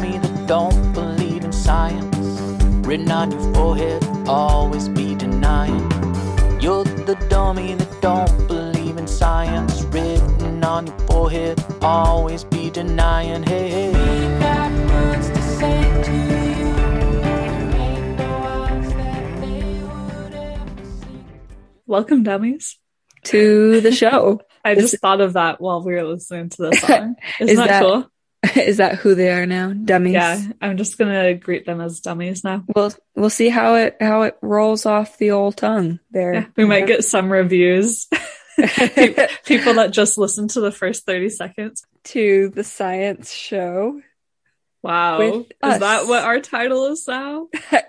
dummy that don't believe in science. Written on your forehead, always be denying. You're the dummy that don't believe in science. Written on your forehead, always be denying. Hey, hey. We got words to say to you. There ain't no odds that they would ever see. Welcome, dummies. to the show. I just thought of that while we were listening to the song. Isn't Is that, that- cool? Is that who they are now? Dummies. Yeah, I'm just gonna greet them as dummies now. We'll we'll see how it how it rolls off the old tongue there. Yeah, we might get some reviews. People that just listen to the first 30 seconds. to the science show. Wow. Is us. that what our title is now?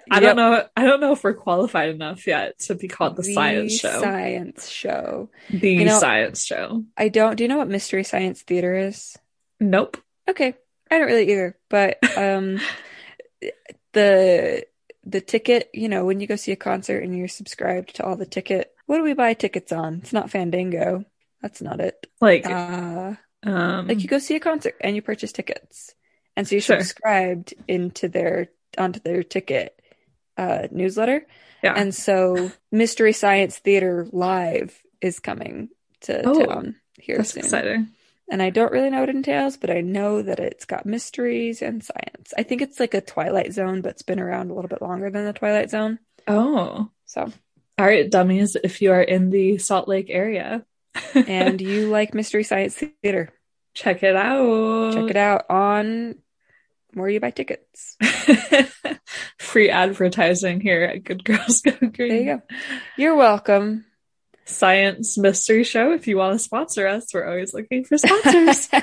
I don't know. I don't know if we're qualified enough yet to be called the, science show. Science show. the You know- science show. I don't. Do you know what Mystery Science Theater is? Nope. Okay, I don't really either. But um, the the ticket. You know, when you go see a concert and you're subscribed to all the ticket. What do we buy tickets on? It's not Fandango. That's not it. Like, Uh, um, like you go see a concert and you purchase tickets and so you're Sure. subscribed into their onto their ticket uh newsletter yeah. and so mystery science theater live is coming to Oh, town here that's soon exciting. And i don't really know what it entails but i know that it's got mysteries and science. I think it's like a twilight zone but it's been around a little bit longer than the twilight zone. Oh, so. All right, dummies. If you are in the Salt Lake area, and you like mystery science theater. Check it out. check it out on where you buy tickets. Free advertising here at Good Girls Go Green. there you go. You're welcome Science Mystery Show. If you want to sponsor us, we're always looking for sponsors.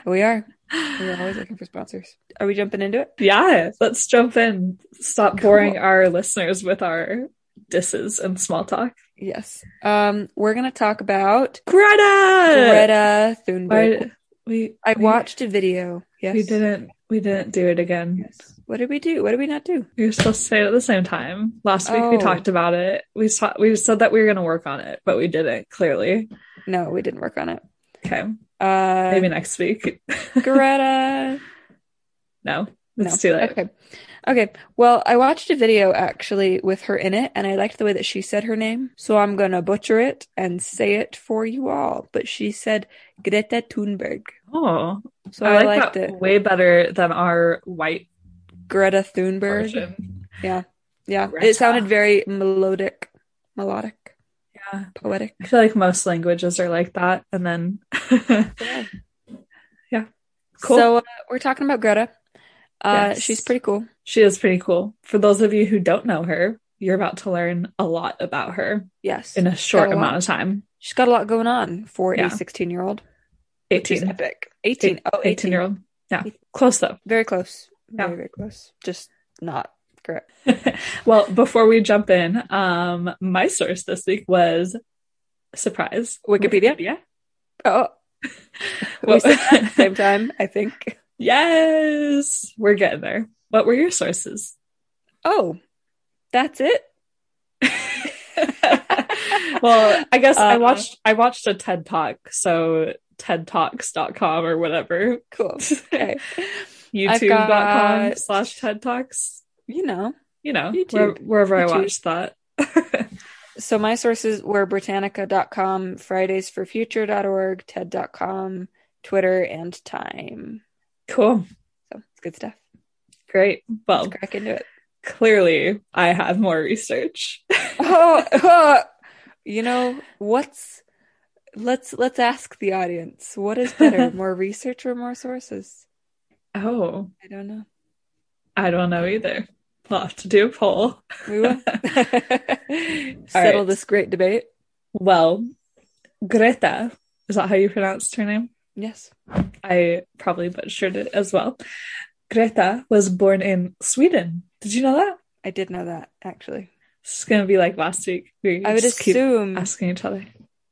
We are. We're always looking for sponsors. Are we jumping into it? yeah, let's jump in. Stop boring our listeners with our disses and small talk. Yes. Um, we're gonna talk about Greta. Greta Thunberg. Why- we I we- watched a video. Yes. We didn't. We didn't do it again. Yes. What did we do? What did we not do? We were supposed to say it at the same time. Last week we Oh. talked about it. We saw, we said that we were going to work on it, but we didn't. Clearly, No, we didn't work on it. okay. Uh, Maybe next week. Greta. no, No. it's too late. Okay. Okay. Well, I watched a video actually with her in it, and I liked the way that she said her name. So I'm gonna butcher it and say it for you all. But she said Greta Thunberg. Oh, So I I, like liked that it. way better than our white Greta Thunberg. version. Yeah. Yeah. Greta. It sounded very melodic, melodic, Yeah, poetic. I feel like most languages are like that, and then Yeah. Cool. So uh, we're talking about Greta. Uh, Yes. She's pretty cool. she is pretty cool. For those of you who don't know her, you're about to learn a lot about her Yes. in a short a amount of time. She's got a lot going on for Yeah. a 16 year old, which is 18, epic. 18. Oh, 18. 18 year old. Yeah, close though. Very close. Yeah. Very, very close. Just not correct. well, before we jump in, um, my source this week was surprise Wikipedia? Yeah. Oh, we said that same time, I think. yes, we're getting there. What were your sources? Oh, that's it? well, I guess I Uh, watched I watched a TED Talk, so tedtalks.com or whatever. Cool. Okay. YouTube.com got- slash TED Talks. you know. You know, YouTube. where, wherever I YouTube. watched that. So my sources were Britannica.com, Fridaysforfuture.org, TED.com, Twitter, and Time. cool. So it's good stuff. Great. Well, Let's crack into it. clearly I have more research. oh, oh, you know what's let's let's ask the audience what is better more research or more sources oh, i don't know I don't know either. We'll have to do a poll. we will settle right. this great debate Well, Greta, is that how you pronounced her name? yes I probably butchered it as well. Greta was born in Sweden. Did you know that? i did know that actually It's gonna be like last week. We i would assume asking each other.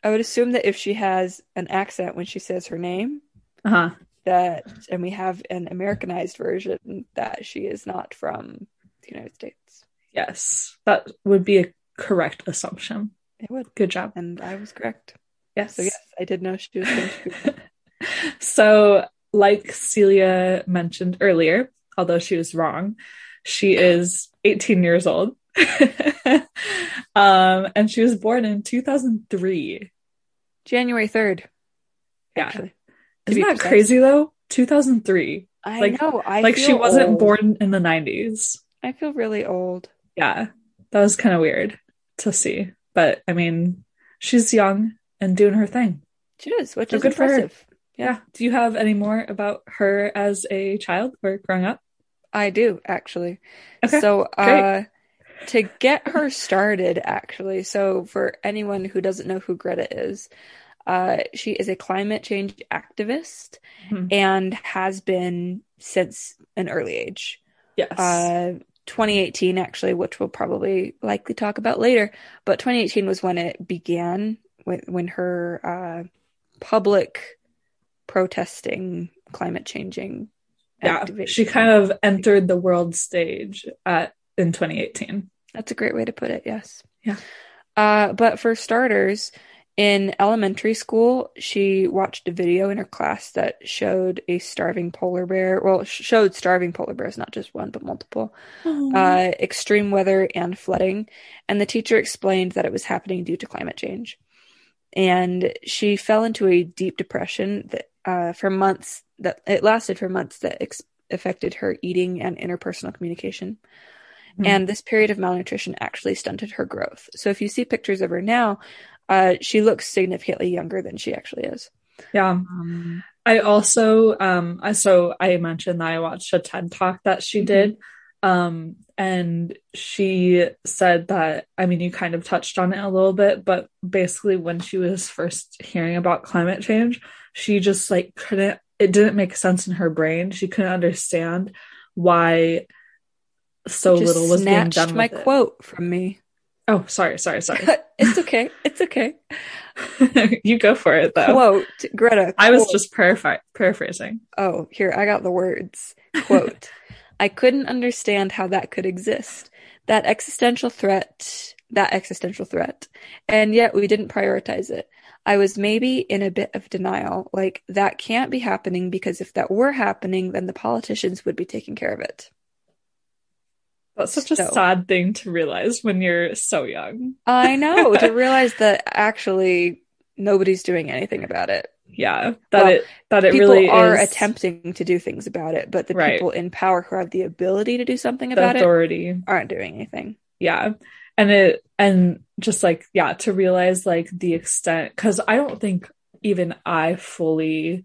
I would assume that if she has an accent when she says her name Uh huh. that and we have an americanized version that she is not from the united states Yes, that would be a correct assumption. it would Good job. and i was correct Yes. so yes i did know she was from Sweden. so like Celia mentioned earlier, although she was wrong, she is 18 years old. um, and she was born in 2003. January 3rd. Yeah. Actually. Isn't that precise. crazy though? 2003. I Like- know. I like she wasn't old. born in the 90s. I feel really old. Yeah. That was kind of weird to see. But I mean, she's young and doing her thing. She does, which So is good for her. impressive. Yeah. Do you have any more about her as a child or growing up? I do actually. Okay. So, uh, great. To get her started, actually, so for anyone who doesn't know who Greta is, uh, she is a climate change activist Mhm. and has been since an early age. Yes. Uh, 2018, actually, which we'll probably likely talk about later, but 2018 was when it began, when, when her uh, public protesting climate changing yeah. activation. She kind of entered the world stage at in 2018. That's a great way to put it, yes. Yeah. Uh, but for starters, in elementary school, she watched a video in her class that showed a starving polar bear. Well, showed starving polar bears, not just one, but multiple. Uh, extreme weather and flooding. And the teacher explained that it was happening due to climate change. And she fell into a deep depression that, uh, for months, that it lasted for months, that ex- affected her eating and interpersonal communication. Hmm. And this period of malnutrition actually stunted her growth. So if you see pictures of her now, uh, she looks significantly younger than she actually is. yeah. Um, I also um I so I mentioned that I watched a TED talk that she Mhm. did. Um and she said that I mean you kind of touched on it a little bit, but basically when she was first hearing about climate change, she just like couldn't it didn't make sense in her brain. She couldn't understand why so little was being done my quote from me. Oh, sorry, sorry, sorry. it's okay. It's okay. you go for it though. Quote Greta. I was just paraphr- paraphrasing. Oh, here, I got the words. Quote I couldn't understand how that could exist. That existential threat, that existential threat. And yet we didn't prioritize it. I was maybe in a bit of denial, like that can't be happening because if that were happening, then the politicians would be taking care of it. That's such a So- sad thing to realize when you're so young. I know to realize that actually nobody's doing anything about it. Yeah, that Well, it that it people really are is attempting to do things about it, but the Right. people in power who have the ability to do something the about it authority. aren't doing anything. Yeah, and it and just like yeah, to realize like the extent because I don't think even I fully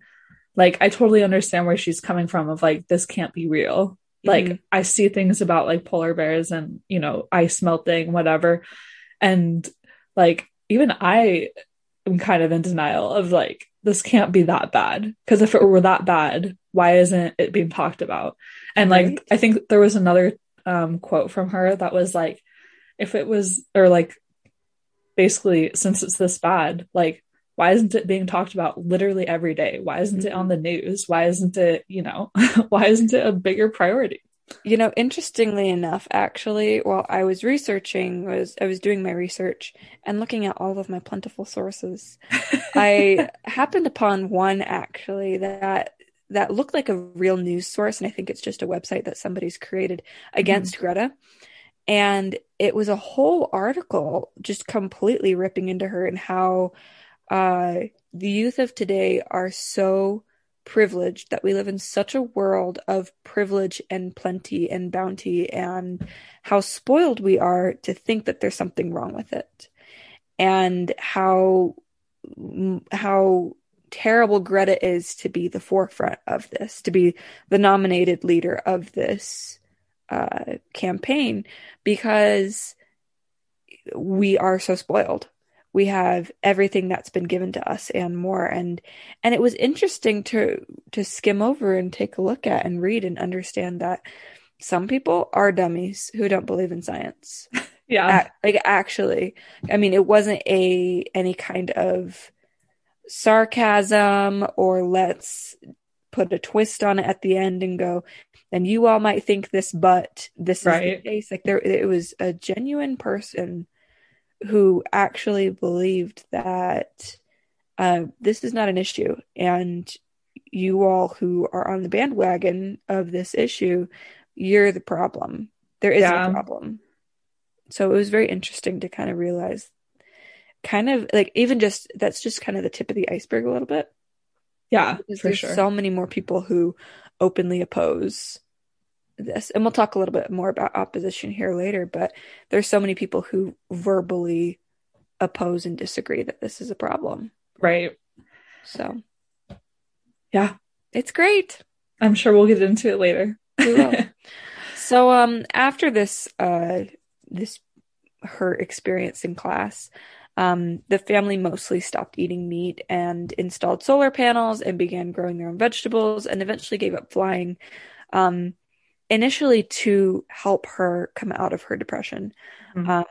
like I totally understand where she's coming from of like this can't be real. Like Mhm. I see things about like polar bears and you know ice melting whatever, and like even I am kind of in denial of like this can't be that bad because if it were that bad why isn't it being talked about and like Right. i think there was another um quote from her that was like if it was or like basically since it's this bad like why isn't it being talked about literally every day? Why isn't it on mm-hmm. the news? Why isn't it you know why isn't it a bigger priority? You know, interestingly enough, actually, while I was researching, was I was doing my research and looking at all of my plentiful sources, I happened upon one actually that that looked like a real news source, and I think it's just a website that somebody's created against mm-hmm. Greta. And it was a whole article just completely ripping into her and how uh, the youth of today are so privileged that we live in such a world of privilege and plenty and bounty and how spoiled we are to think that there's something wrong with it. And how how terrible Greta is to be the forefront of this to be the nominated leader of this uh, campaign because we are so spoiled we have everything that's been given to us and more. And and it was interesting to to skim over and take a look at and read and understand that some people are dummies who don't believe in science. Yeah. Like actually i mean it wasn't a any kind of sarcasm or let's put a twist on it at the end and go and you all might think this but this is the case. Like there it was a genuine person who actually believed that uh, this is not an issue and you all who are on the bandwagon of this issue, you're the problem. There is Yeah. a problem. So it was very interesting to kind of realize, kind of like even just that's just kind of the tip of the iceberg a little bit. Yeah, Because for there's sure. so many more people who openly oppose this. And we'll talk a little bit more about opposition here later, but there's so many people who verbally oppose and disagree that this is a problem. right. So Yeah. it's great. I'm sure we'll get into it later. We will. So um after this uh this her experience in class, um the family mostly stopped eating meat and installed solar panels and began growing their own vegetables and eventually gave up flying. Um initially to help her come out of her depression. Mhm. Um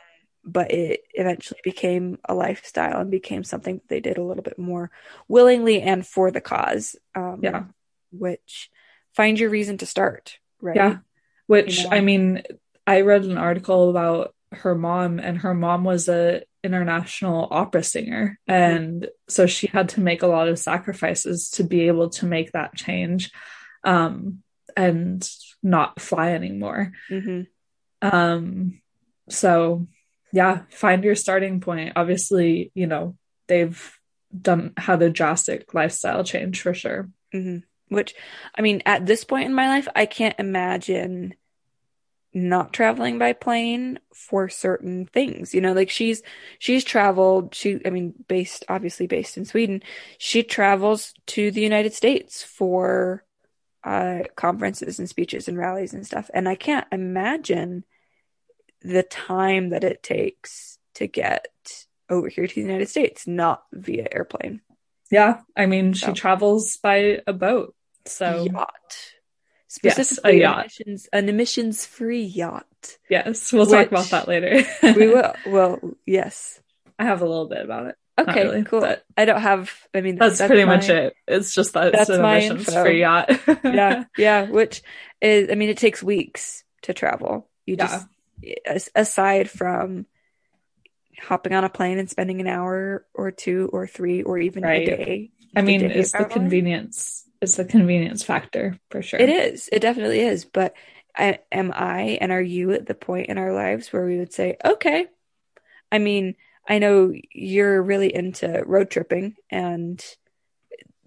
but it eventually became a lifestyle and became something that they did a little bit more willingly and for the cause. Um Yeah. which find your reason to start, right? Yeah. Which You know? I mean, I read an article about her mom, and her mom was a international opera singer, Mhm. and so she had to make a lot of sacrifices to be able to make that change, um, and not fly anymore. hmm Um, so yeah, find your starting point. Obviously, you know, they've done had a drastic lifestyle change for sure. hmm Which, I mean, at this point in my life, I can't imagine not traveling by plane for certain things. You know, like she's she's traveled. She, I mean, based obviously based in Sweden, she travels to the United States for uh conferences and speeches and rallies and stuff. And I can't imagine the time that it takes to get over here to the United States, not via airplane. Yeah, I mean, she travels by a boat. So yacht. Yes, a yacht. emissions, an emissions-free yacht. yes, we'll talk about that later. We will. Well, yes. I have a little bit about it. Okay, really, cool. but I don't have. I mean, That's, pretty much it. It's just that it's that's an my emissions info. free yacht. Yeah, yeah. Which is, I mean, it takes weeks to travel. You just, as- aside from hopping on a plane and spending an hour or two or three or even Right. a day. I mean, day it's the convenience. It's the convenience factor for sure. It is. It definitely is. But I, am I and are you at the point in our lives where we would say, okay, I mean, I know you're really into road tripping, and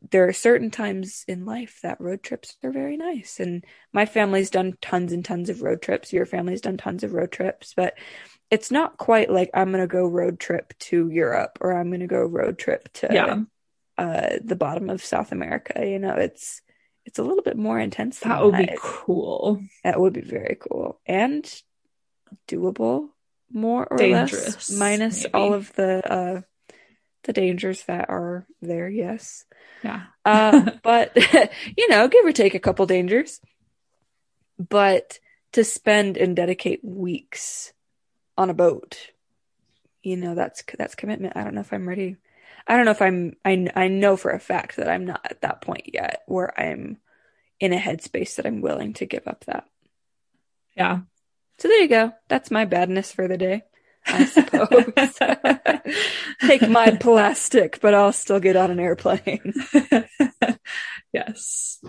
there are certain times in life that road trips are very nice. And my family's done tons and tons of road trips. Your family's done tons of road trips, but it's not quite like I'm going to go road trip to Europe or I'm going to go road trip to Yeah, uh, the bottom of South America. You know, it's it's a little bit more intense than that would be cool. That would be very cool and doable, more or Dangerous, less, minus maybe. all of the uh, the dangers that are there. Yes, Yeah. uh, but you know, give or take a couple dangers. But to spend and dedicate weeks on a boat, you know, that's that's commitment. I don't know if I'm ready. I don't know if I'm. I I know for a fact that I'm not at that point yet, where I'm in a headspace that I'm willing to give up that. Yeah. So there you go. That's my badness for the day, I suppose. Take my plastic, but I'll still get on an airplane. yes.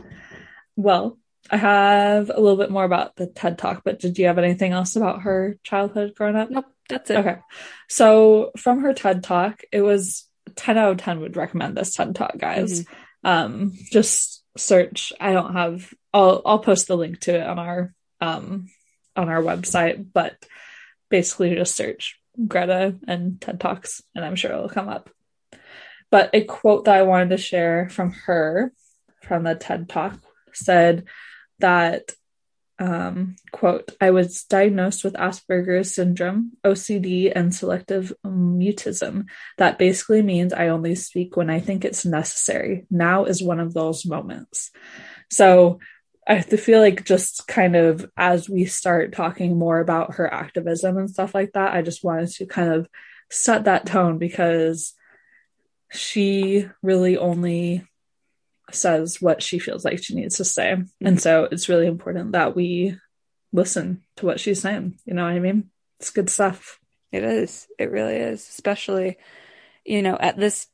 Well, I have a little bit more about the TED Talk, but did you have anything else about her childhood growing up? Nope, that's it. Okay. So from her TED Talk, it was 10 out of 10 would recommend this TED Talk, guys. Um, just search. I don't have I'll I'll post the link to it on our um on our website, but basically just search Greta and TED Talks and I'm sure it'll come up. But a quote that I wanted to share from her from the TED Talk said that um, quote, I was diagnosed with Asperger's syndrome, OCD, and selective mutism. That basically means I only speak when I think it's necessary. Now is one of those moments. So I feel like just kind of as we start talking more about her activism and stuff like that, I just wanted to kind of set that tone because she really only says what she feels like she needs to say. And so it's really important that we listen to what she's saying. You know what I mean? It's good stuff. It is. It really is. Especially, you know, at this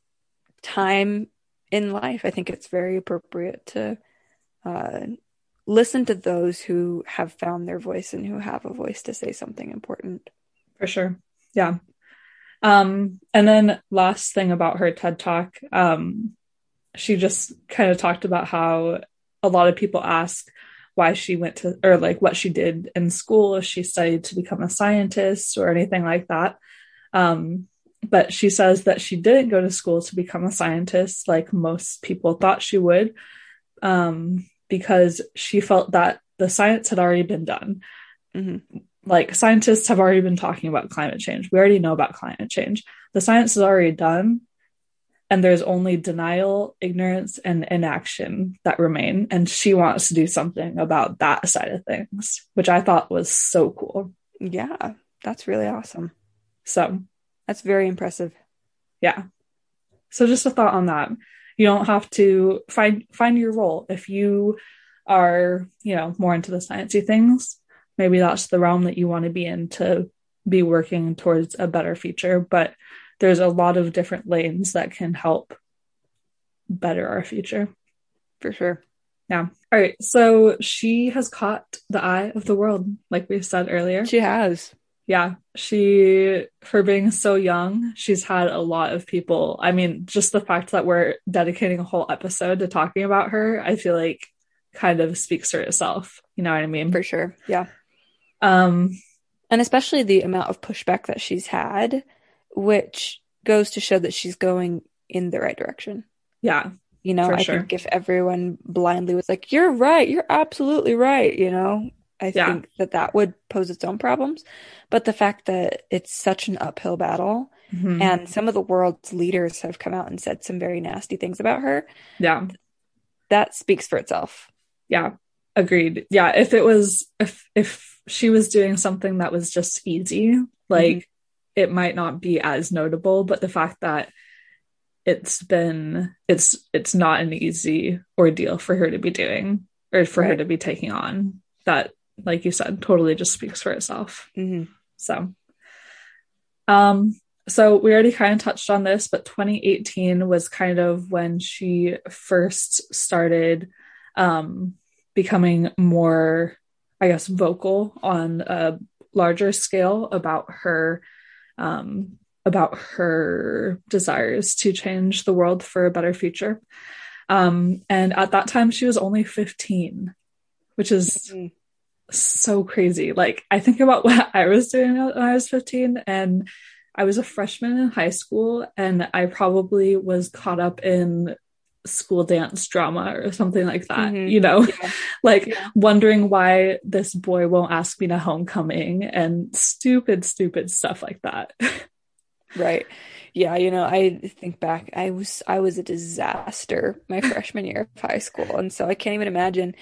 time in life, I think it's very appropriate to uh, listen to those who have found their voice and who have a voice to say something important. For sure. Yeah. Um, and then last thing about her TED talk, um, she just kind of talked about how a lot of people ask why she went to or like what she did in school if she studied to become a scientist or anything like that um, but she says that she didn't go to school to become a scientist like most people thought she would um, because she felt that the science had already been done mm-hmm. like scientists have already been talking about climate change we already know about climate change the science is already done and there's only denial, ignorance, and inaction that remain. And she wants to do something about that side of things, which I thought was so cool. Yeah, that's really awesome. So that's very impressive. Yeah. So just a thought on that. You don't have to find find your role. If you are, you know, more into the sciencey things, maybe that's the realm that you want to be in to be working towards a better future. But there's a lot of different lanes that can help better our future. For sure. Yeah. All right. So she has caught the eye of the world, like we said earlier. She has. Yeah. She, for being so young, she's had a lot of people. I mean, just the fact that we're dedicating a whole episode to talking about her, I feel like kind of speaks for itself. You know what I mean? For sure. Yeah. Um, and especially the amount of pushback that she's had which goes to show that she's going in the right direction. Yeah. You know, I sure. think if everyone blindly was like, you're right, you're absolutely right, you know, I yeah. think that that would pose its own problems. But the fact that it's such an uphill battle mm-hmm. and some of the world's leaders have come out and said some very nasty things about her. Yeah. That speaks for itself. Yeah. Agreed. Yeah. If it was, if, if she was doing something that was just easy, like, mm-hmm it might not be as notable, but the fact that it's been it's it's not an easy ordeal for her to be doing or for right. her to be taking on that like you said totally just speaks for itself mm-hmm. so um so we already kind of touched on this but 2018 was kind of when she first started um becoming more i guess vocal on a larger scale about her um, about her desires to change the world for a better future. Um, and at that time, she was only 15, which is mm-hmm. So crazy. Like, I think about what I was doing when I was 15, and I was a freshman in high school, and I probably was caught up in school dance drama or something like that, mm-hmm. you know, yeah. like yeah. wondering why this boy won't ask me to homecoming and stupid, stupid stuff like that. right. Yeah, you know, I think back, I was I was a disaster my freshman year of high school. And so I can't even imagine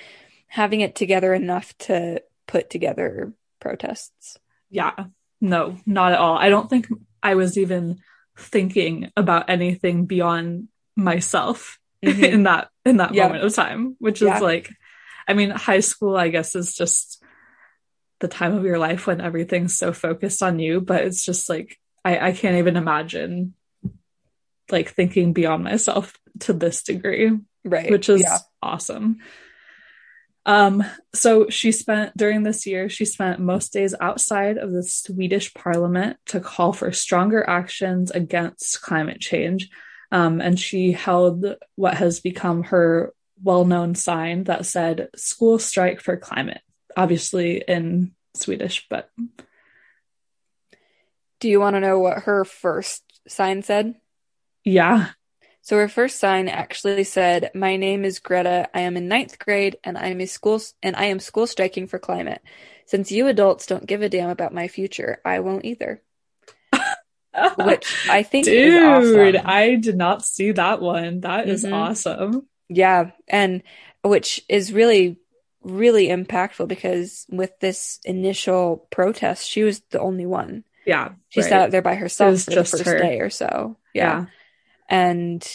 having it together enough to put together protests. Yeah. No, not at all. I don't think I was even thinking about anything beyond myself mm-hmm. in that in that yeah. moment of time which is yeah. like i mean high school i guess is just the time of your life when everything's so focused on you but it's just like i i can't even imagine like thinking beyond myself to this degree right which is yeah. awesome um, so she spent during this year, she spent most days outside of the Swedish parliament to call for stronger actions against climate change. Um, and she held what has become her well known sign that said, School strike for climate, obviously in Swedish, but. Do you want to know what her first sign said? Yeah. So her first sign actually said, "My name is Greta. I am in ninth grade, and I am a school and I am school striking for climate. Since you adults don't give a damn about my future, I won't either." which I think Dude, awesome. I did not see that one. That mm-hmm. is awesome. Yeah, and which is really really impactful because with this initial protest, she was the only one. Yeah. She right. sat out there by herself for the first her. day or so. Yeah. yeah. And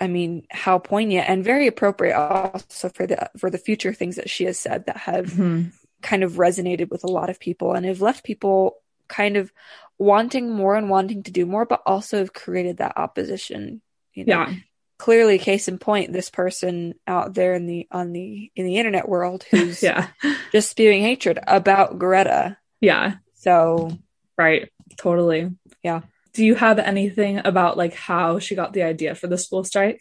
I mean, how poignant and very appropriate also for the for the future things that she has said that have mm-hmm. kind of resonated with a lot of people and have left people kind of wanting more and wanting to do more, but also have created that opposition. You know? Yeah. clearly case in point this person out there in the on the in the internet world who's Yeah. just spewing hatred about Greta. Yeah. So Right. Totally. Yeah. Do you have anything about like how she got the idea for the school strike?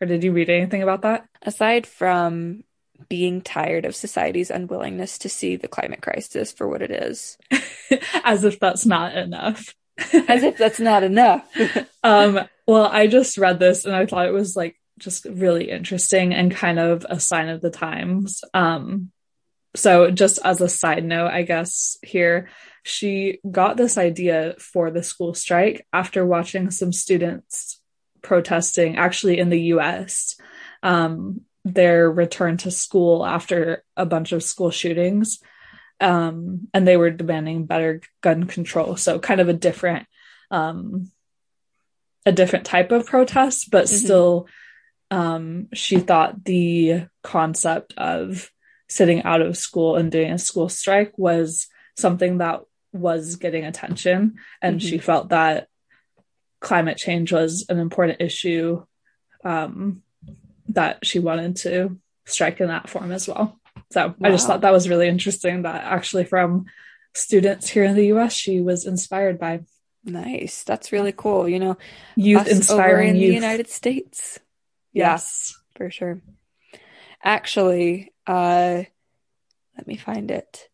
Or did you read anything about that? aside from being tired of society's unwillingness to see the climate crisis for what it is, As if that's not enough. as if that's not enough. um, well, I just read this and I thought it was like just really interesting and kind of a sign of the times. Um, so just as a side note, I guess here, she got this idea for the school strike after watching some students protesting actually in the US. Um, their return to school after a bunch of school shootings. Um, and they were demanding better gun control. So kind of a different um a different type of protest, but Mhm. still um she thought the concept of sitting out of school and doing a school strike was something that was getting attention and Mhm. she felt that climate change was an important issue um that she wanted to strike in that form as well. So I just thought that was really interesting that actually from students here in the US she was inspired by Nice. That's really cool. You know, youth inspiring in youth. the United States. Yeah, Yes. for sure. Actually, uh, let me find it.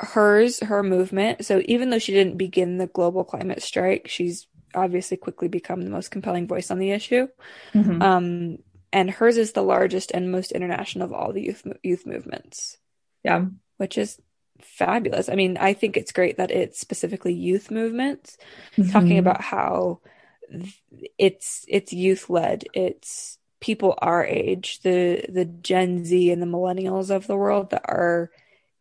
Hers, her movement. So even though she didn't begin the global climate strike, she's obviously quickly become the most compelling voice on the issue. Mhm. Um, and hers is the largest and most international of all the youth youth movements, yeah. which is fabulous. I mean, I think it's great that it's specifically youth movements talking Mhm. about how it's it's youth led. It's people our age, the the Gen Z and the millennials of the world that are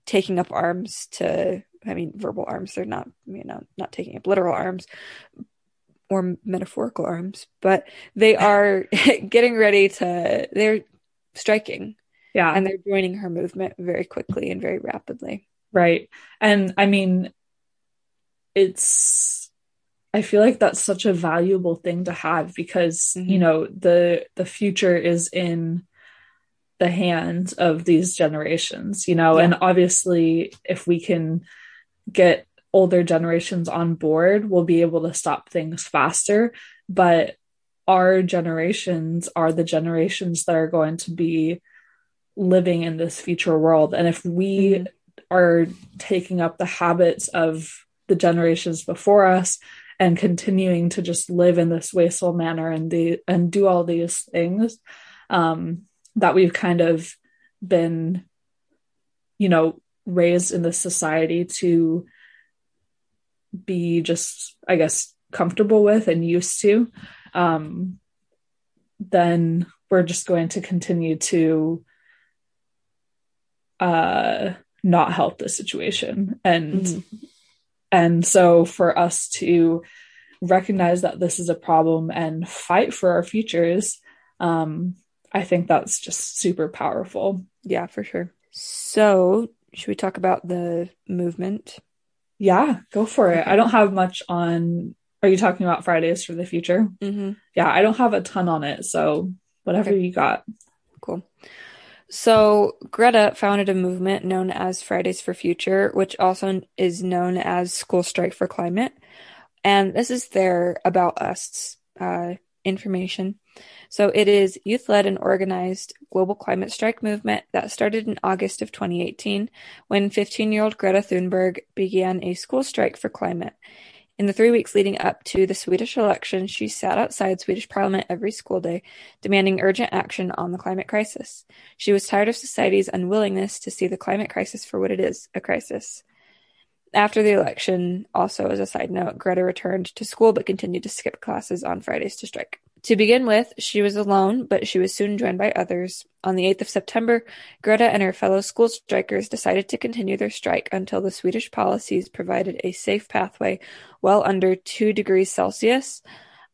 taking up arms to I mean verbal arms, they're not you know not taking up literal arms or metaphorical arms, but they are getting ready to they're striking yeah. and they're joining her movement very quickly and very rapidly. Right. And I mean, it's, I feel like that's such a valuable thing to have because, Mhm. you know, the, the future is in the hands of these generations, you know, Yeah. and obviously if we can get older generations on board, we'll be able to stop things faster. But our generations are the generations that are going to be living in this future world. And if we Mhm. are taking up the habits of the generations before us and continuing to just live in this wasteful manner and the and do all these things um, that we've kind of been, you know, raised in this society to be just, I guess, comfortable with and used to, um, then we're just going to continue to uh not help the situation and Mhm. and so for us to recognize that this is a problem and fight for our futures um i think that's just super powerful Yeah, for sure. So, should we talk about the movement? yeah go for it i don't have much on are you talking about fridays for the future Mm-hmm. yeah i don't have a ton on it so whatever Okay. you got Cool. So, Greta founded a movement known as Fridays for Future, which also is known as School Strike for Climate. And this is their About Us uh, information. So, it is youth led and organized global climate strike movement that started in August of 2018 when 15 year old Greta Thunberg began a school strike for climate. In the three weeks leading up to the Swedish election, she sat outside Swedish parliament every school day, demanding urgent action on the climate crisis. She was tired of society's unwillingness to see the climate crisis for what it is a crisis. After the election, also as a side note, Greta returned to school but continued to skip classes on Fridays to strike. To begin with, she was alone, but she was soon joined by others. On the 8th of September, Greta and her fellow school strikers decided to continue their strike until the Swedish policies provided a safe pathway well under 2 degrees Celsius,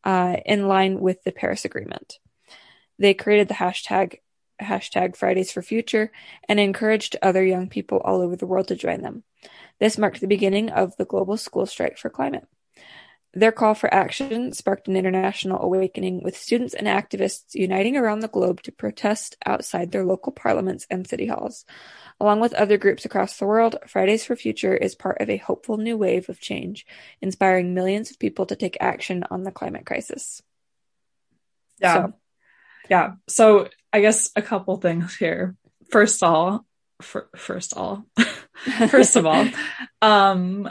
uh, in line with the Paris Agreement. They created the hashtag hashtag Fridays for Future and encouraged other young people all over the world to join them. This marked the beginning of the global school strike for climate. Their call for action sparked an international awakening, with students and activists uniting around the globe to protest outside their local parliaments and city halls. Along with other groups across the world, Fridays for Future is part of a hopeful new wave of change, inspiring millions of people to take action on the climate crisis. Yeah. So- yeah. So I guess a couple things here. First of all, for, first all, first of all, um,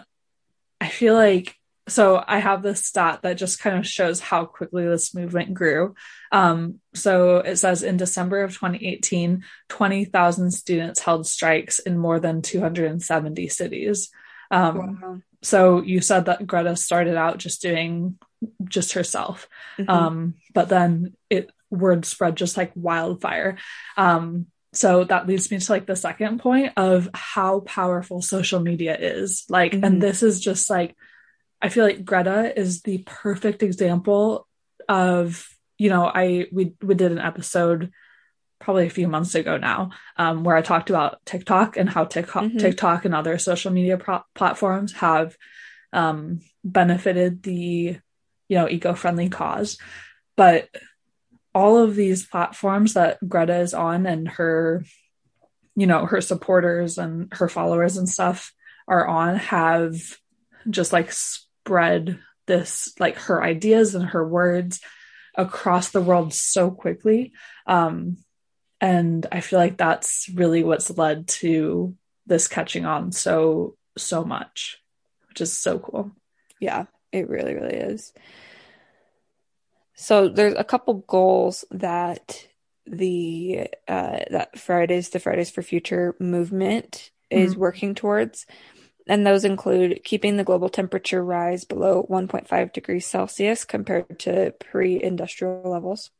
I feel like so I have this stat that just kind of shows how quickly this movement grew. Um, so it says in December of 2018, 20,000 students held strikes in more than 270 cities. Um, Wow. so you said that Greta started out just doing just herself. Mhm. Um, but then it word spread just like wildfire. Um, so that leads me to like the second point of how powerful social media is. Like, Mhm. and this is just like, I feel like Greta is the perfect example of, you know, I we we did an episode probably a few months ago now, um, where I talked about TikTok and how TikTok, Mhm. TikTok and other social media pro- platforms have um, benefited the, you know, eco-friendly cause. But all of these platforms that Greta is on and her, you know, her supporters and her followers and stuff are on have just like spread this, like her ideas and her words across the world so quickly. Um, and I feel like that's really what's led to this catching on so, so much, which is so cool. Yeah, it really, really is. So there's a couple goals that the uh that Fridays the Fridays for Future movement is Mhm. working towards. And those include keeping the global temperature rise below 1.5 degrees Celsius compared to pre-industrial levels,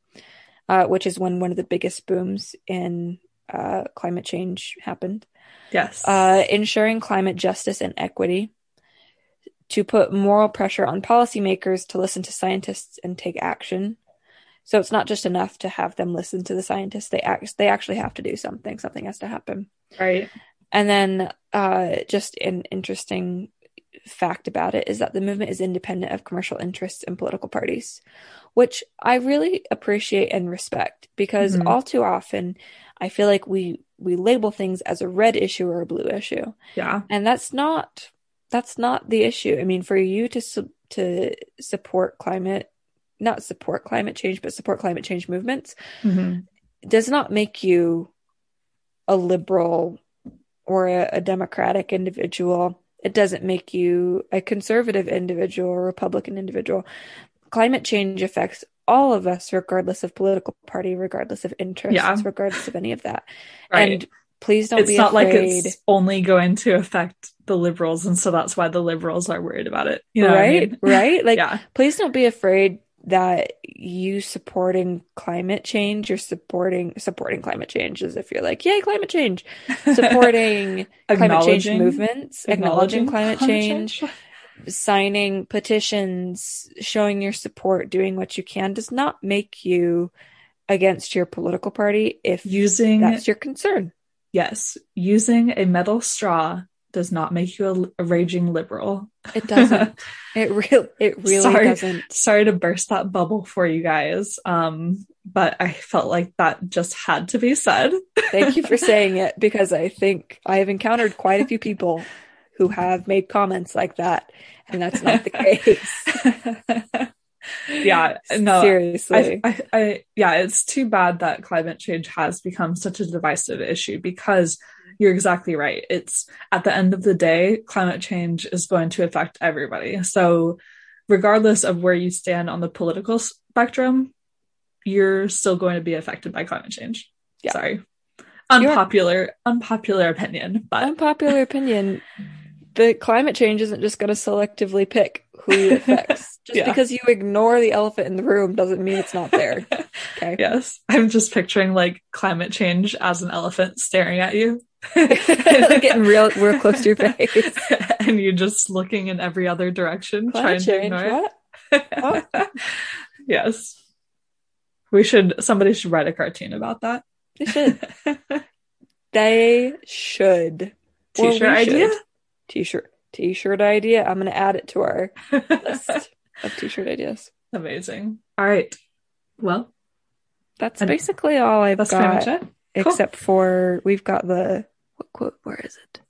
uh, which is when one of the biggest booms in uh, climate change happened Yes. uh, ensuring climate justice and equity, to put moral pressure on policymakers to listen to scientists and take action. So it's not just enough to have them listen to the scientists; they act, they actually have to do something. Something has to happen. right. And then, uh, just an interesting fact about it is that the movement is independent of commercial interests and political parties, which I really appreciate and respect because Mhm. all too often I feel like we we label things as a red issue or a blue issue, Yeah. and that's not that's not the issue. I mean, for you to su- to support climate, not support climate change, but support climate change movements Mhm. does not make you a liberal or a, a democratic individual. It doesn't make you a conservative individual or Republican individual. Climate change affects all of us, regardless of political party, regardless of interests, Yeah. regardless of any of that. Right. And please don't it's be not like it's only going to affect the liberals, and so that's why the liberals are worried about it. You know what I right? mean? Right? Like, yeah. please don't be afraid that you supporting climate change, you're supporting supporting climate change as if you're like, yay, climate change. Supporting climate change movements, acknowledging climate change, signing petitions, showing your support, doing what you can does not make you against your political party if Using that's your concern. yes, using a metal straw does not make you a, a raging liberal. It doesn't. It really it really Sorry. doesn't. Sorry to burst that bubble for you guys, um, but I felt like that just had to be said. Thank you for saying it because I think I have encountered quite a few people who have made comments like that, and that's not the case. Yeah, no, seriously. I, I, I, yeah, it's too bad that climate change has become such a divisive issue because you're exactly right. It's at the end of the day, climate change is going to affect everybody. So, regardless of where you stand on the political spectrum, you're still going to be affected by climate change. Yeah. Sorry. Unpopular, unpopular opinion, but Unpopular opinion: the climate change isn't just going to selectively pick who it affects. Just Yeah. because you ignore the elephant in the room doesn't mean it's not there. Okay. yes, I'm just picturing like climate change as an elephant staring at you. Getting real, real close to your face. and you just looking in every other direction, Climate trying to ignore what? it. yes. We should somebody should write a cartoon about that. They should. They should. Or T-shirt we idea? should. T-shirt. T-shirt idea. I'm gonna add it to our list. of t-shirt ideas. Amazing. All right. Well, That's And basically all I've that's got, pretty much it. Cool. except for we've got the what quote? Where is it?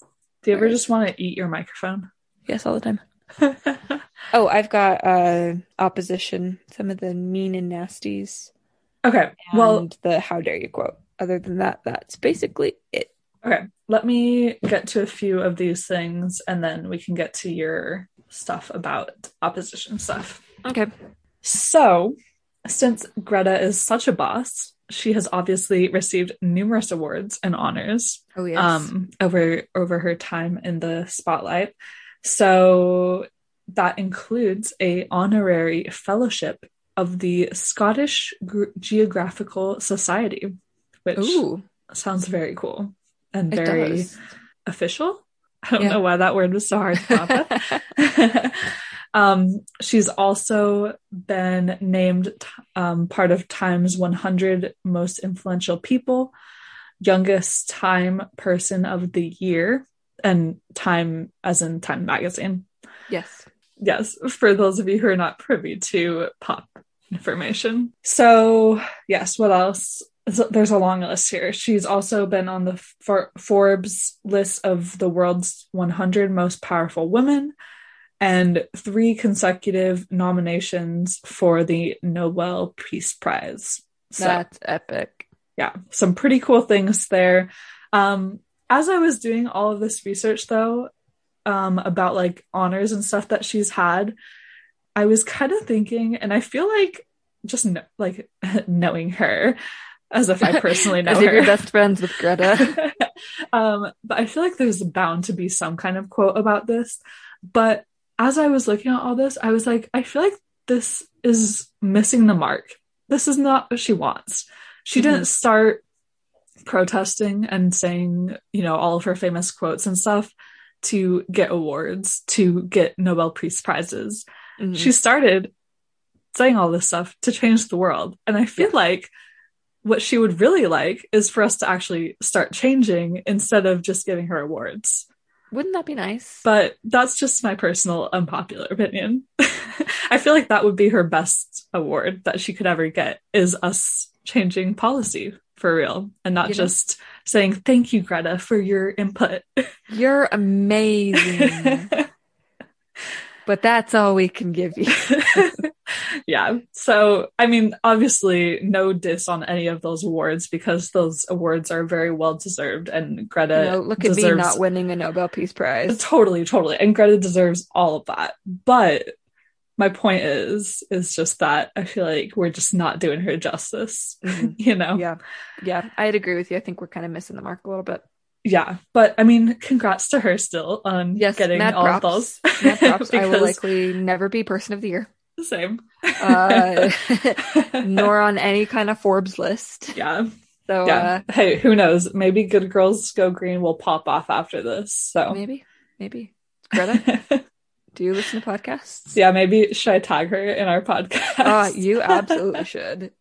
Do you ever just want to eat your microphone? Yes, all the time. Oh, I've got uh opposition, some of the mean and nasties, okay. and Well, the how dare you quote. Other than that, that's basically it. okay. Let me get to a few of these things and then we can get to your stuff about opposition stuff. Okay. So, since Greta is such a boss, she has obviously received numerous awards and honors Oh yes. um, over over her time in the spotlight. So that includes a honorary fellowship of the Scottish Gr- Geographical Society, which Ooh, sounds very cool and it very does. official. I don't Yeah. know why that word was so hard to up um, she's also been named um, part of Time's 100 most influential people, youngest Time person of the year, and Time as in Time magazine. yes. Yes, for those of you who are not privy to pop information. So, yes, what else? So There's a long list here. She's also been on the For- Forbes list of the world's 100 most powerful women and three consecutive nominations for the Nobel Peace Prize. So, That's epic. yeah, some pretty cool things there. Um, as I was doing all of this research, though, um, about like honors and stuff that she's had, I was kind of thinking, and I feel like just kn- like knowing her as if I personally know As her. if you're best friends with Greta. um, but I feel like there's bound to be some kind of quote about this. But as I was looking at all this, I was like, I feel like this is missing the mark. This is not what she wants. She Mhm. didn't start protesting and saying, you know, all of her famous quotes and stuff to get awards, to get Nobel Peace Prizes. Mhm. She started saying all this stuff to change the world. And I feel Yeah. like what she would really like is for us to actually start changing instead of just giving her awards. Wouldn't that be nice? But that's just my personal unpopular opinion. I feel like that would be her best award that she could ever get is us changing policy for real and not You know- just saying thank you Greta for your input. You're amazing. but that's all we can give you. yeah. So, I mean, obviously, no diss on any of those awards because those awards are very well deserved, and Greta know, look at me not winning a Nobel Peace Prize. totally, totally, and Greta deserves all of that. But my point is, is just that I feel like we're just not doing her justice. Mhm. You know? Yeah. Yeah. I'd agree with you. I think we're kind of missing the mark a little bit. Yeah. But I mean, congrats to her still on Yes. getting all props. of those. Props. I will likely never be person of the year, The same. uh, nor on any kind of Forbes list. yeah. So yeah. hey, who knows? Maybe Good Girls Go Green will pop off after this. uh, So maybe, maybe. Greta, do you listen to podcasts? yeah, maybe should I tag her in our podcast? Uh, you absolutely should.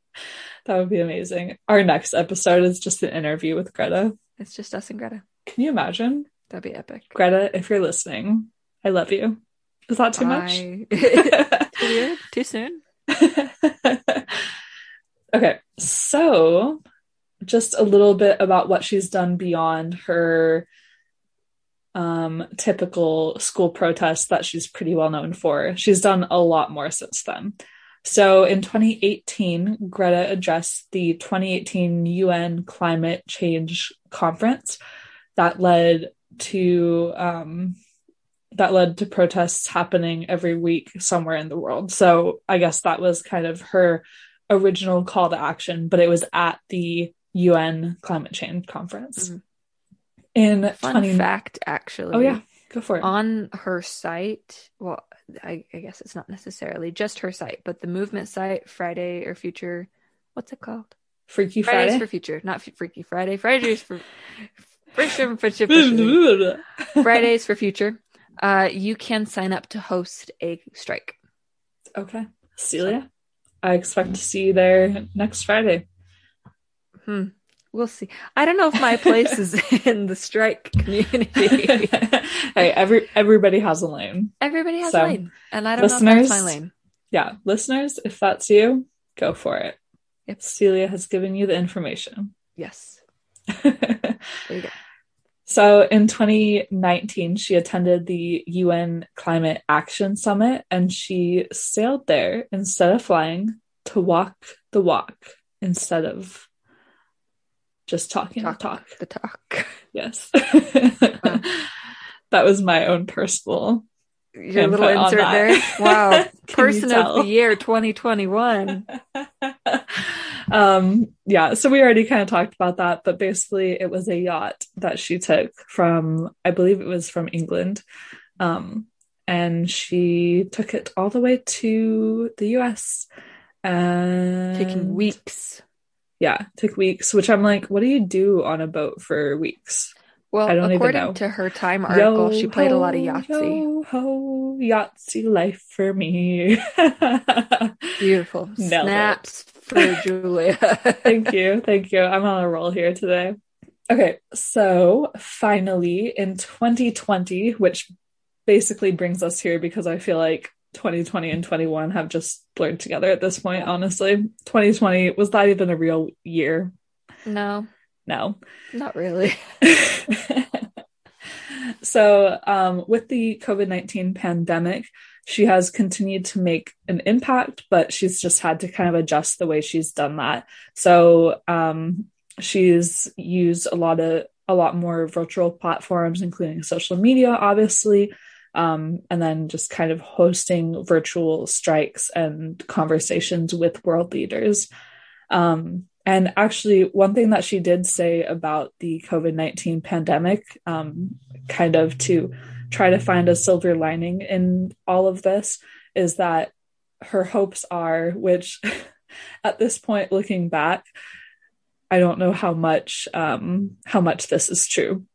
that would be amazing. Our next episode is just an interview with Greta. It's just us and Greta. Can you imagine? That'd be epic. Greta, if you're listening, I love you. Is that too much? Too weird? Too soon? okay, so just a little bit about what she's done beyond her um, typical school protests that she's pretty well known for. She's done a lot more since then. So in 2018, Greta addressed the 2018 UN Climate Change Conference that led to um, that led to protests happening every week somewhere in the world. So I guess that was kind of her original call to action, but it was at the UN Climate Change Conference. Mhm. In Fun 20 fact, actually. Oh yeah, go for it. On her site, well, I, I guess it's not necessarily just her site, but the movement site, Friday or Future, what's it called? Freaky Fridays Friday. for Future, not Freaky Friday. Fridays for Friction, Friction, Friction. Fridays for Future. Uh, you can sign up to host a strike. okay, Celia, I expect to see you there next Friday. Hmm. We'll see. I don't know if my place is in the strike community. hey, every everybody has a lane. Everybody has So, a lane, and I don't know if that's my lane. yeah, listeners, if that's you, go for it. Yep. Celia has given you the information. Yes. There you go. So in 2019, she attended the UN Climate Action Summit and she sailed there instead of flying to walk the walk instead of just talking Talk the talk. The talk. Yes. that was my own personal. Your little insert there. Wow. Person of the year 2021. um yeah so we already kind of talked about that but basically it was a yacht that she took from i believe it was from england um and she took it all the way to the us and Taking weeks. Yeah took weeks which i'm like what do you do on a boat for weeks Well, I don't even according know. to her Time article, she played a lot of Yo Yahtzee. ho, ho, Yahtzee life for me. Beautiful. It. Snaps for Julia. thank you. Thank you. I'm on a roll here today. Okay, so finally in 2020, which basically brings us here because I feel like 2020 and 21 have just blurred together at this point, honestly. 2020 was not even a real year. no, No. not really. so, um, with the COVID 19 pandemic, she has continued to make an impact, but she's just had to kind of adjust the way she's done that. So, um, she's used a lot of a lot more virtual platforms, including social media, obviously, um, and then just kind of hosting virtual strikes and conversations with world leaders. Um, and actually, one thing that she did say about the COVID 19 pandemic, um, kind of to try to find a silver lining in all of this, is that her hopes are, which at this point, looking back, I don't know how much um, how much this is true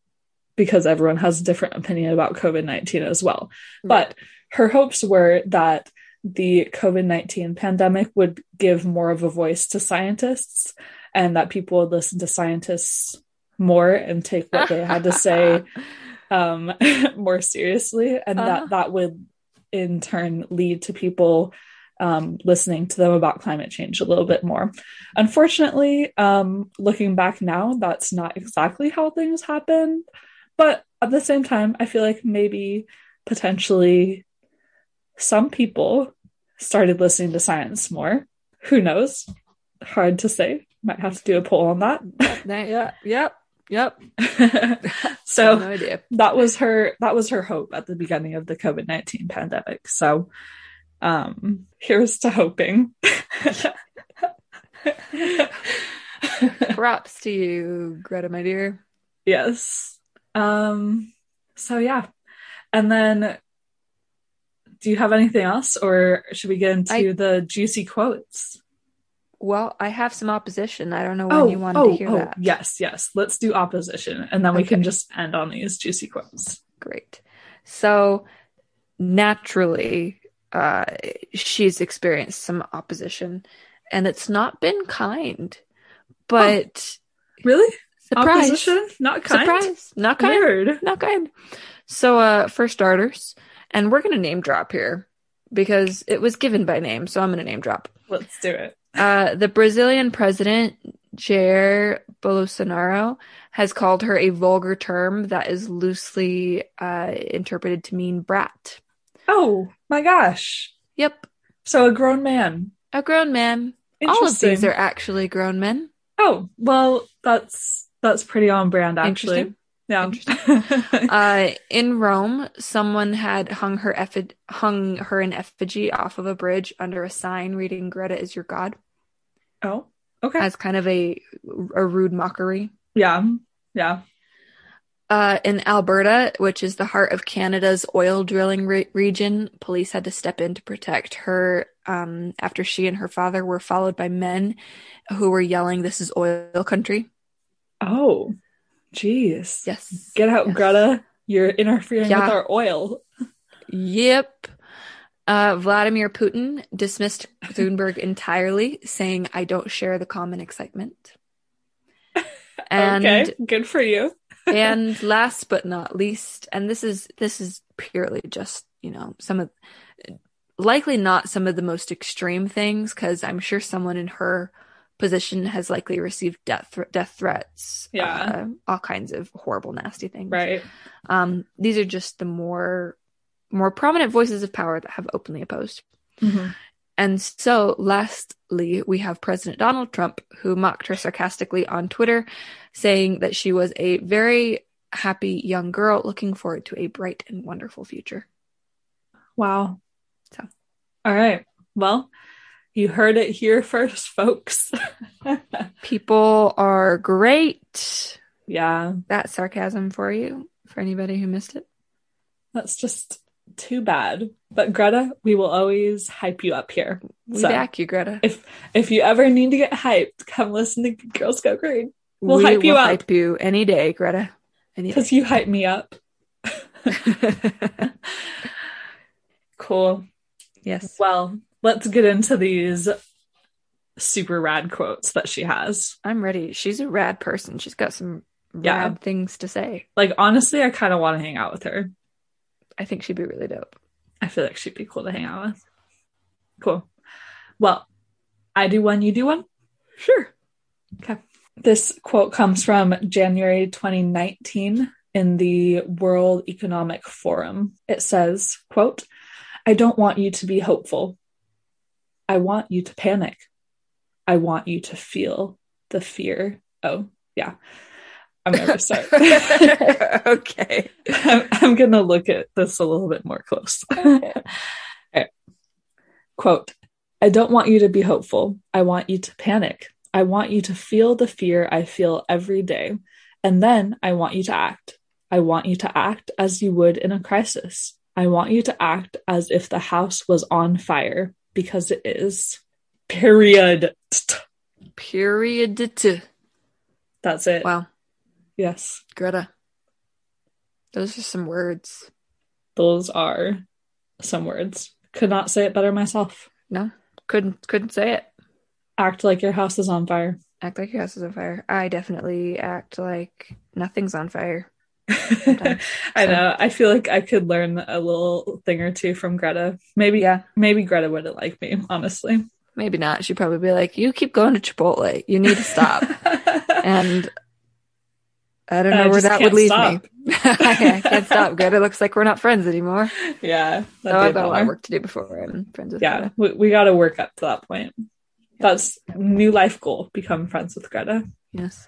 because everyone has a different opinion about COVID 19 as well. But her hopes were that the COVID 19 pandemic would give more of a voice to scientists and that people would listen to scientists more and take what they had to say um, more seriously. And Uh-huh. that that would in turn lead to people um, listening to them about climate change a little bit more. Unfortunately, um, looking back now, that's not exactly how things happened. But at the same time, I feel like maybe potentially some people started listening to science more. Who knows? Hard to say. Might have to do a poll on that. yeah, yep, yep. so no idea. that was her that was her hope at the beginning of the COVID-19 pandemic. So um here's to hoping. Props to you, Greta, my dear. yes. Um so yeah. And then do you have anything else or should we get into I- the juicy quotes? Well, I have some opposition. I don't know when you wanted to hear that. Oh, yes, yes. Let's do opposition and then we can just end on these juicy quotes. Great. So naturally, uh, she's experienced some opposition, and it's not been kind. But Really? Surprise, Opposition? Not kind. surprise, not kind, Weird. not kind. So, uh, for starters, and we're gonna name drop here because it was given by name, so I'm gonna name drop. Let's do it. Uh, the Brazilian president, Jair Bolsonaro, has called her a vulgar term that is loosely uh, interpreted to mean brat. Oh my gosh. Yep, So a grown man. a grown man. All of these are actually grown men. Oh, well, that's that's pretty on brand actually. Interesting. Yeah. Uh, in Rome, someone had hung her effi- hung her in effigy off of a bridge under a sign reading "Greta is your god" oh, okay. as kind of a a rude mockery. yeah. Yeah. Uh, in Alberta, which is the heart of Canada's oil drilling re- region, police had to step in to protect her um, after she and her father were followed by men who were yelling, This is oil country. Oh. Jeez. Yes. Get out, Yes. Greta. You're interfering Yeah. with our oil. Yep. Uh, Vladimir Putin dismissed Thunberg entirely, saying, I don't share the common excitement. And okay. Good for you. and last but not least, and this is this is purely just you know some of likely not some of the most extreme things because I'm sure someone in her position has likely received death thr- death threats, Yeah. uh, all kinds of horrible, nasty things. Right. Um, these are just the more more prominent voices of power that have openly opposed. Mhm. And so, lastly, we have President Donald Trump, who mocked her sarcastically on Twitter, saying that she was a very happy young girl looking forward to a bright and wonderful future. Wow. So. All right. Well, you heard it here first, folks. People are great. yeah. That's sarcasm for you, for anybody who missed it. That's just too bad. But Greta, we will always hype you up here. We So- back you, Greta. If if you ever need to get hyped, come listen to Girls Go Green we'll we hype you up. hype you any day, Greta. Because you hype me up. Cool. yes. Well, let's get into these super rad quotes that she has. I'm ready. She's a rad person. She's got some Yeah. rad things to say. Like honestly, I kind of want to hang out with her. I think she'd be really dope. I feel like she'd be cool to hang out with. Cool. Well, I do one, you do one? Sure. Okay. This quote comes from January 2019 in the World Economic Forum. It says, quote, I don't want you to be hopeful. I want you to panic. I want you to feel the fear. Oh, yeah. I'm going to start. okay. I'm, I'm going to look at this a little bit more close. Okay. Quote I don't want you to be hopeful. I want you to panic. I want you to feel the fear I feel every day. And then I want you to act. I want you to act as you would in a crisis. I want you to act as if the house was on fire because it is. Period. Period. That's it. Wow. Yes. Greta. Those are some words. Those are some words. Could not say it better myself. No, couldn't couldn't say it. Act like your house is on fire. Act like your house is on fire. I definitely act like nothing's on fire. I know. I feel like I could learn a little thing or two from Greta. Maybe, Yeah. maybe Greta wouldn't like me, honestly. Maybe not. She'd probably be like, "You keep going to Chipotle. You need to stop." and I don't I know where that would lead stop. me. I can't stop. Greta looks like we're not friends anymore. yeah, So I've got a lot of work to do before I'm friends with Yeah, Greta. we, we got to work up to that point. That's new life goal: become friends with Greta. Yes.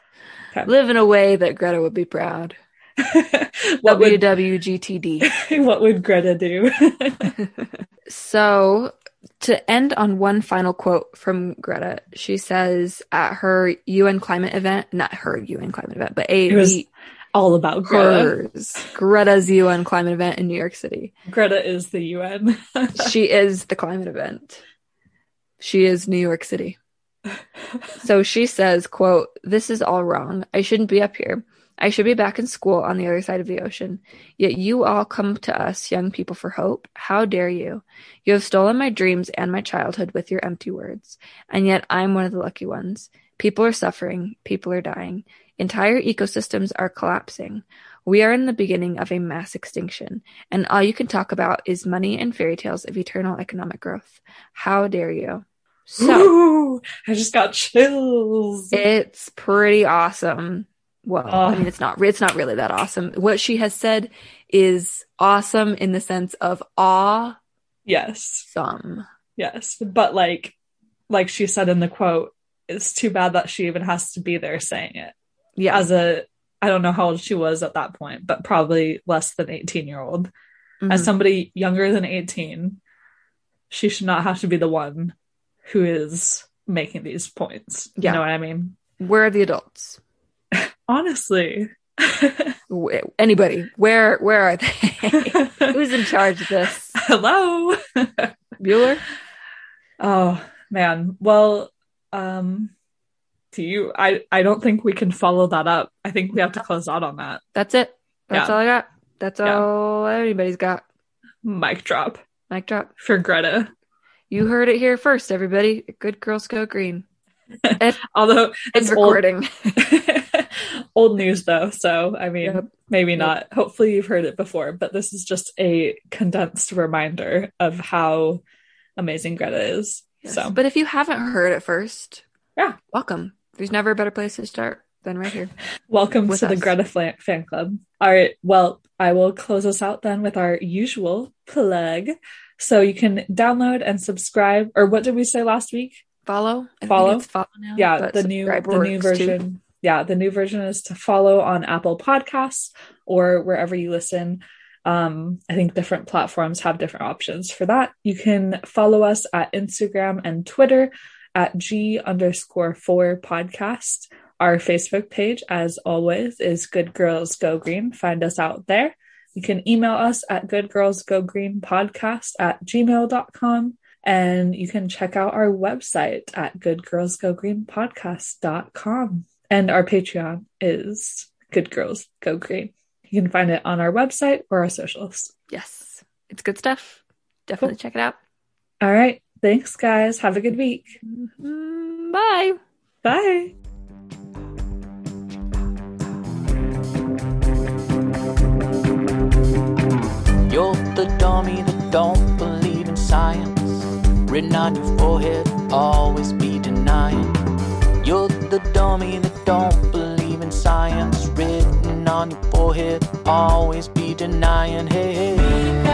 Okay. Live in a way that Greta would be proud. what would WWGTD. what would Greta do? So, to end on one final quote from Greta, she says at her UN climate event, not her UN climate event, but a It was the- All about Greta. hers, Greta's UN climate event in New York City. Greta is the UN. She is the climate event. She is New York City. So she says, quote, This is all wrong. I shouldn't be up here. I should be back in school on the other side of the ocean. Yet you all come to us, young people, for hope. How dare you? You have stolen my dreams and my childhood with your empty words. And yet I'm one of the lucky ones. People are suffering. People are dying. Entire ecosystems are collapsing. We are in the beginning of a mass extinction, and all you can talk about is money and fairy tales of eternal economic growth. How dare you? So Ooh, I just got chills. it's pretty awesome. Well, I Oh. mean, it's not. It's not really that awesome. What she has said is awesome in the sense of awesome. yes. Some. Yes, but like like she said in the quote, it's too bad that she even has to be there saying it. Yeah, As a I don't know how old she was at that point, but probably less than 18 year old. Mhm. As somebody younger than 18, she should not have to be the one who is making these points. Yeah. You know what I mean? where are the adults? Honestly. Anybody? Where? Where are they? Who's in charge of this? Hello. Bueller? Oh man. Well, um do you I I don't think we can follow that up. I think we have to close out on that. That's it. That's Yeah. all I got. That's Yeah. all anybody's got. Mic drop Mic drop. for Greta. You heard it here first, everybody. Good girls go green. Although It's recording. old news though, so I mean Yep. maybe Yep. not. Hopefully you've heard it before, but this is just a condensed reminder of how amazing Greta is. Yes. So, But if you haven't heard it first, Yeah. welcome. There's never a better place to start than right here. welcome to the. Greta Flan- fan club. All right. Well, I will close us out then with our usual plug. So you can download and subscribe, or what did we say last week? Follow. I think Follow? it's follow now. yeah the new the new version. too. Yeah the new version is to follow on apple podcasts or wherever you listen. Um i think different platforms have different options for that. You can follow us at instagram and twitter at g underscore four podcast. Our facebook page as always is good girls go green. Find us out there. You can email us at goodgirlsgogreenpodcast at gmail.com and you can check out our website at goodgirlsgogreenpodcast.com. And our Patreon is Good Girls Go Green. You can find it on our website or our socials. Yes. It's good stuff. Definitely check it out. All right. Thanks, guys. Have a good week. Mm, Bye. Bye. You're the dummy that don't believe in science. Written on your forehead, always be denying. You're the dummy that don't believe in science written on your forehead. Always be denying, hey.